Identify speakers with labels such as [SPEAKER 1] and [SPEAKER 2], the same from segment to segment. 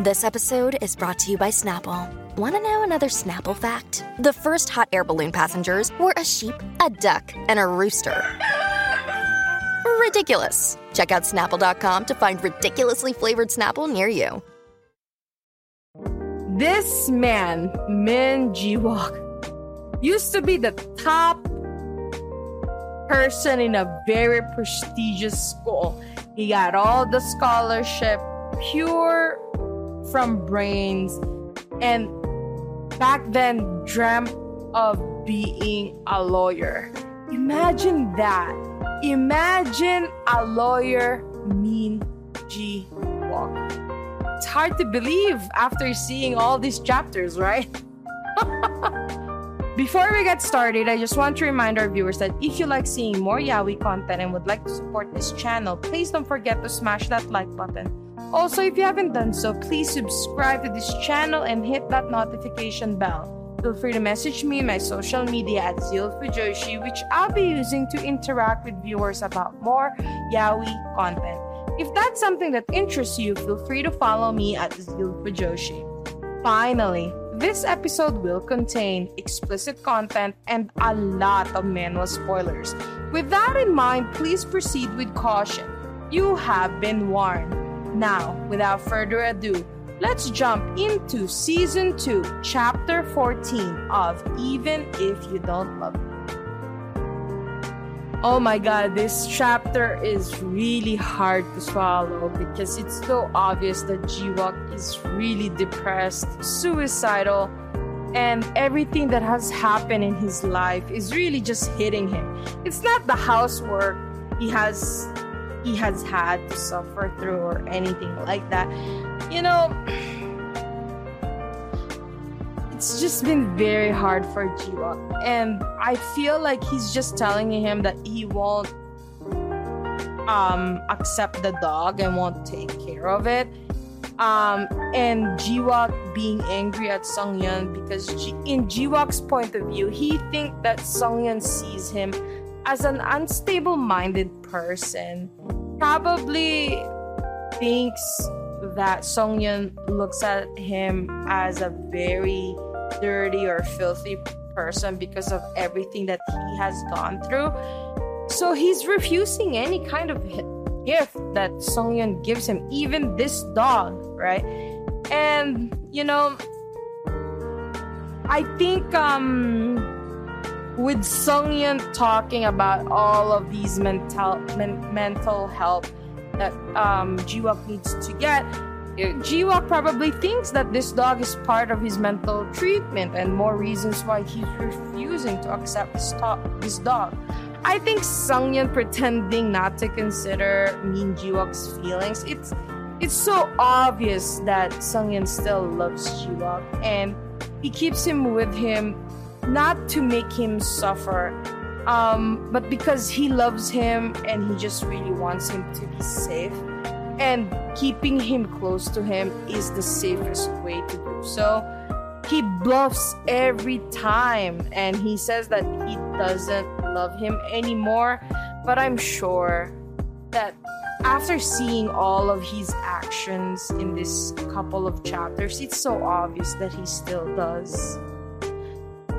[SPEAKER 1] This episode is brought to you by Snapple. Want to know another Snapple fact? The first hot air balloon passengers were a sheep, a duck, and a rooster. Ridiculous. Check out snapple.com to find ridiculously flavored Snapple near you.
[SPEAKER 2] This man, Min Ji Wook, used to be the top person in a very prestigious school. He got all the scholarship, pure from brains, and back then dreamt of being a lawyer. Imagine that. Imagine a lawyer, Min Ji Wook. It's hard to believe after seeing all these chapters, right? Before we get started, I just want to remind our viewers that if you like seeing more Yaoi content and would like to support this channel, please don't forget to smash that like button. Also, if you haven't done so, please subscribe to this channel and hit that notification bell. Feel free to message me my social media at Zilfujoshi, which I'll be using to interact with viewers about more Yaoi content. If that's something that interests you, feel free to follow me at Zilfujoshi. Finally, this episode will contain explicit content and a lot of manhwa spoilers. With that in mind, please proceed with caution. You have been warned. Now, without further ado, let's jump into season 2, chapter 14 of Even If You Don't Love Me. Oh my god, this chapter is really hard to swallow because it's so obvious that Jiwook is really depressed, suicidal, and everything that has happened in his life is really just hitting him. It's not the housework he has he has had to suffer through or anything like that. You know, it's just been very hard for Jiwook. And I feel like he's just telling him that he won't um, accept the dog and won't take care of it. Um, and Jiwook being angry at Sungyeon because G- in Jiwook's point of view, he thinks that Sungyeon sees him as an unstable-minded person. Probably thinks that Sungyeon looks at him as a very dirty or filthy person because of everything that he has gone through. So he's refusing any kind of gift that Sungyeon gives him, even this dog, right? And you know, I think um with Sungyeon talking about all of these mental men, mental health that um Jiwook needs to get, Jiwook probably thinks that this dog is part of his mental treatment and more reasons why he's refusing to accept this, to- dog. I think Sungyeon pretending not to consider Min Jiwook's feelings. It's it's so obvious that Sungyeon still loves Jiwook and he keeps him with him not to make him suffer, um, but because he loves him and he just really wants him to be safe and keeping him close to him is the safest way to do so. He bluffs every time and he says that he doesn't love him anymore. But I'm sure that after seeing all of his actions in this couple of chapters, it's so obvious that he still does.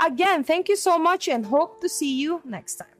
[SPEAKER 2] Again, thank you so much and hope to see you next time.